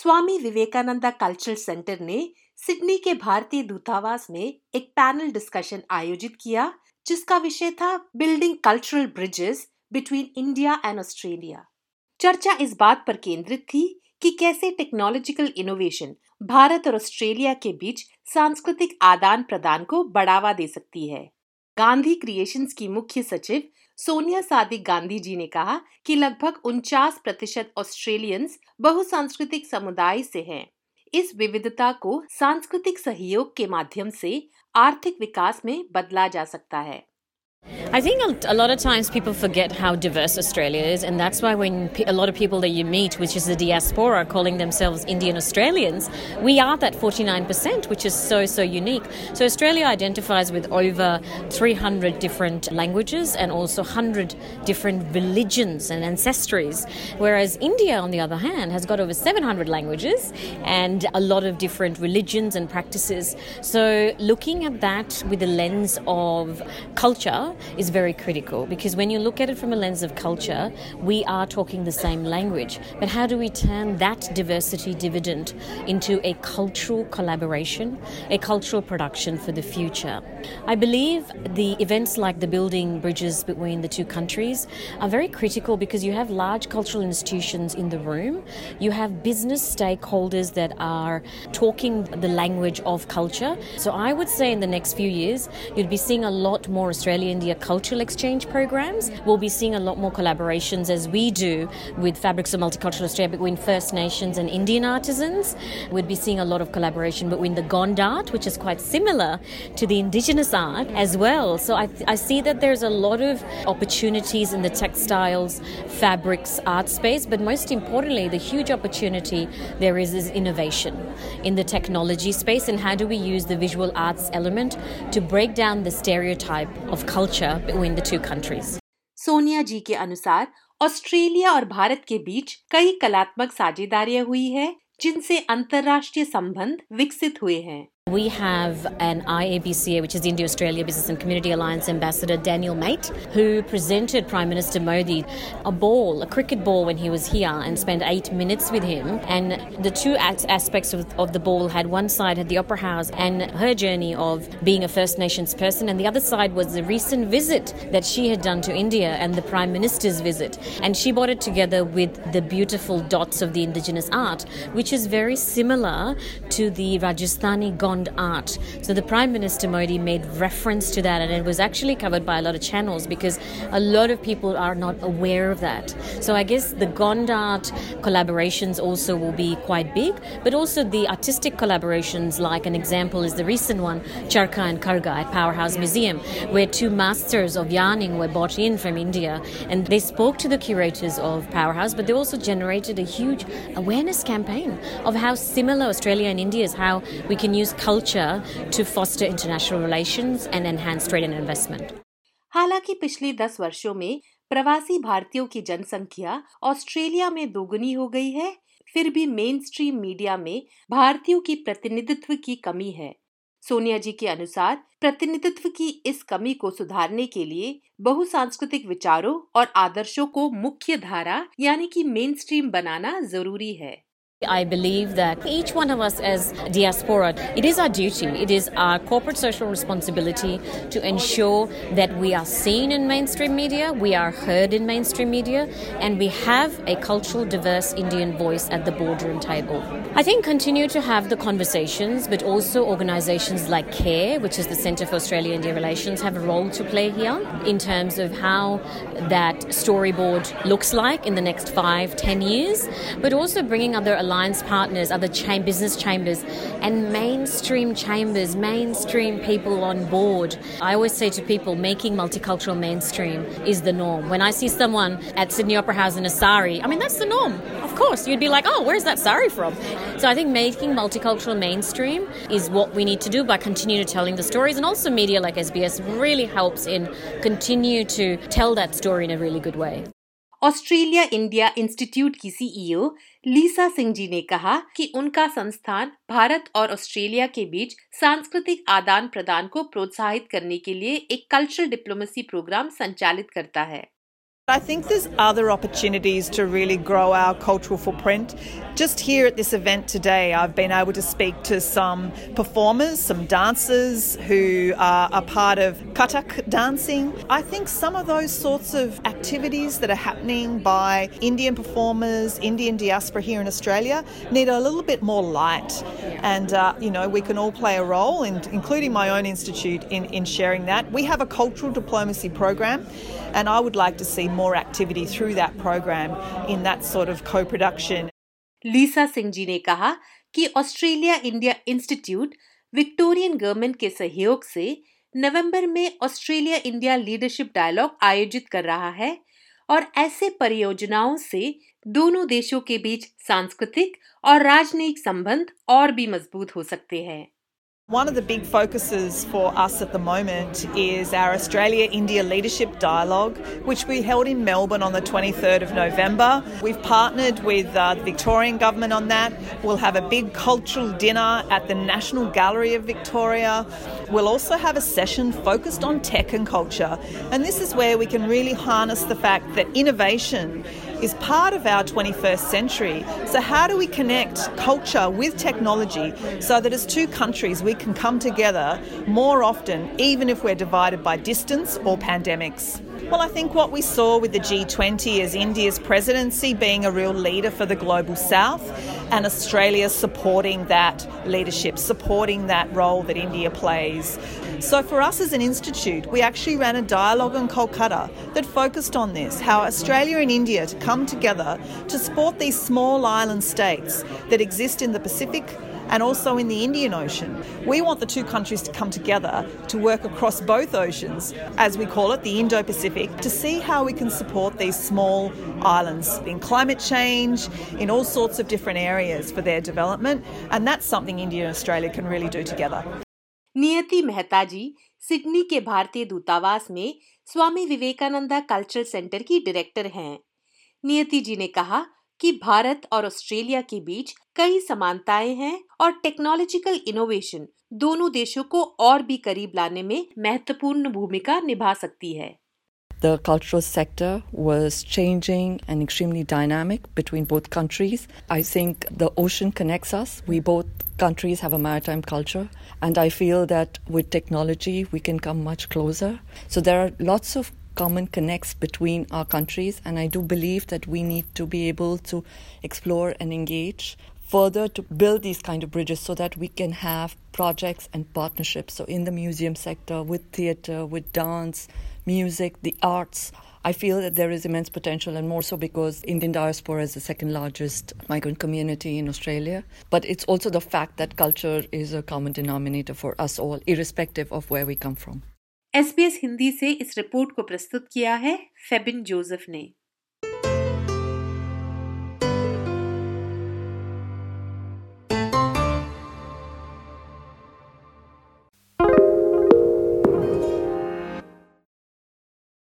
स्वामी Vivekananda cultural centre ने Sydney के भारतीय दूतावास में एक पैनल डिस्कशन आयोजित किया, जिसका विषय था building cultural bridges between India and Australia. चर्चा इस बात पर केंद्रित थी कि कैसे टेक्नोलॉजिकल इनोवेशन भारत और ऑस्ट्रेलिया के बीच सांस्कृतिक आदान प्रदान को बढ़ावा दे सकती है। गांधी क्रिएशंस की मुख्य सचिव सोनिया सादिक गांधी जी ने कहा कि लगभग उनचास प्रतिशत ऑस्ट्रेलियंस बहुसांस्कृतिक समुदाय से हैं। इस विविधता को सांस्कृतिक सहयोग के माध्यम से आर्थिक विकास में बदला जा सकता है। I think a lot of times people forget how diverse Australia is, and that's why when a lot of people that you meet, which is the diaspora, calling themselves Indian Australians, we are that 49%, which is so, so unique. So Australia identifies with over 300 different languages and also 100 different religions and ancestries, whereas India, on the other hand, has got over 700 languages and a lot of different religions and practices. So looking at that with the lens of culture, is very critical because when you look at it from a lens of culture, we are talking the same language. But how do we turn that diversity dividend into a cultural collaboration, a cultural production for the future? I believe the events like the building bridges between the two countries are very critical because you have large cultural institutions in the room, you have business stakeholders that are talking the language of culture. So I would say in the next few years, you'd be seeing a lot more Australian India cultural exchange programs. We'll be seeing a lot more collaborations as we do with Fabrics of Multicultural Australia between First Nations and Indian artisans. We'd be seeing a lot of collaboration between the Gond art, which is quite similar to the Indigenous art as well. So I, I see that there's a lot of opportunities in the textiles, fabrics, art space, but most importantly, the huge opportunity there is is innovation in the technology space and how do we use the visual arts element to break down the stereotype of culture culture between the two countries. Sonia जी के अनुसार, Australia और भारत के बीच कई कलात्मक साझेदारियाँ हुई है, जिनसे अंतर्राष्ट्रीय संबंध विकसित हुए हैं We have an IABCA, which is the India Australia Business and Community Alliance Ambassador Danielle Mate, who presented Prime Minister Modi a ball, a cricket ball, when he was here and spent eight minutes with him. And the two aspects of, of the ball had one side had the Opera House and her journey of being a First Nations person, and the other side was the recent visit that she had done to India and the Prime Minister's visit. And she brought it together with the beautiful dots of the indigenous art, which is very similar to the Rajasthani Gond art. So the Prime Minister Modi made reference to that, and it was actually covered by a lot of channels because a lot of people are not aware of that. So I guess the Gond art collaborations also will be quite big, but also the artistic collaborations, like an example is the recent one, Charkha and Karga at Powerhouse Museum, where two masters of yarning were brought in from India, and they spoke to the curators of Powerhouse, but they also generated a huge awareness campaign of how similar Australia and India is, how we can use culture to foster international relations and enhance trade and investment. हालाँकि पिछले दस वर्षों में प्रवासी भारतीयों की जनसंख्या Australia में दोगुनी हो गई है, फिर भी मेन स्ट्रीम मीडिया में भारतीयों की प्रतिनिधित्व की कमी है सोनिया जी के अनुसार प्रतिनिधित्व की इस कमी को सुधारने के लिए बहुसांस्कृतिक विचारों और आदर्शों को मुख्य धारा यानी कि मेन स्ट्रीम बनाना ज़रूरी है I believe that each one of us as diaspora, it is our duty, it is our corporate social responsibility to ensure that we are seen in mainstream media, we are heard in mainstream media, and we have a cultural diverse Indian voice at the boardroom table. I think continue to have the conversations, but also organizations like CARE, which is the Centre for Australia India Relations, have a role to play here in terms of how that storyboard looks like in the next five, ten years, but also bringing other alliance partners, other cham- business chambers, and mainstream chambers, mainstream people on board. I always say to people, making multicultural mainstream is the norm. When I see someone at Sydney Opera House in a sari, I mean, that's the norm. Of course, you'd be like, oh, where's that sari from? So I think making multicultural mainstream is what we need to do by continuing to telling the stories, and also media like SBS really helps in continue to tell that story in a really good way. Australia India institute की CEO Lisa Singh ji ने कहा कि उनका संस्थान भारत और Australia के बीच सांस्कृतिक आदान प्रदान को प्रोत्साहित करने के लिए एक कल्चरल डिप्लोमेसी प्रोग्राम संचालित करता है। I think there's other opportunities to really grow our cultural footprint. Just here at this event today, I've been able to speak to some performers, some dancers who are a part of Kathak dancing. I think some of those sorts of activities that are happening by Indian performers, Indian diaspora here in Australia, need a little bit more light. And, uh, you know, we can all play a role, in, including my own institute, in, in sharing that. We have a cultural diplomacy program, and I would like to see more activity through that program in that sort of co production. लीसा Singh ji ने कहा कि Australia India Institute Victorian government के सहयोग से नवंबर में Australia India leadership dialogue आयोजित कर रहा है और ऐसे परियोजनाओं से दोनों देशों के बीच सांस्कृतिक और राजनयिक संबंध और भी मज़बूत हो सकते हैं One of the big focuses for us at the moment is our Australia India Leadership Dialogue, which we held in Melbourne on the 23rd of November. We've partnered with uh, the Victorian Government on that. We'll have a big cultural dinner at the National Gallery of Victoria. We'll also have a session focused on tech and culture. And this is where we can really harness the fact that innovation is part of our 21st century. So, how do we connect culture with technology so that as two countries we can come together more often, even if we're divided by distance or pandemics? Well, I think what we saw with the G20 is India's presidency being a real leader for the global south and Australia supporting that leadership, supporting that role that India plays. So, for us as an institute, we actually ran a dialogue in Kolkata that focused on this how Australia and India to come together to support these small island states that exist in the Pacific and also in the Indian Ocean. We want the two countries to come together to work across both oceans, as we call it, the Indo Pacific, to see how we can support these small islands in climate change, in all sorts of different areas for their development. And that's something India and Australia can really do together. Niyati Mehta ji Sydney के भारतीय दूतावास में Swami Vivekananda cultural centre की director हैं। नियति जी ने कहा कि भारत और ऑस्ट्रेलिया के बीच कई समानताएँ हैं और टेक्नोलॉजिकल इनोवेशन दोनों देशों को और भी करीब लाने में महत्वपूर्ण भूमिका निभा सकती है। The cultural sector was changing and extremely dynamic between both countries. I think the ocean connects us. We both countries have a maritime culture, and I feel that with technology we can come much closer. So there are lots of common connects between our countries, and I do believe that we need to be able to explore and engage further to build these kind of bridges so that we can have projects and partnerships. So, in the museum sector, with theatre, with dance, music, the arts. I feel that there is immense potential, and more so because Indian diaspora is the second largest migrant community in Australia. But it's also the fact that culture is a common denominator for us all, irrespective of where we come from. SBS Hindi से इस report को प्रस्तुत किया है Febin Joseph ने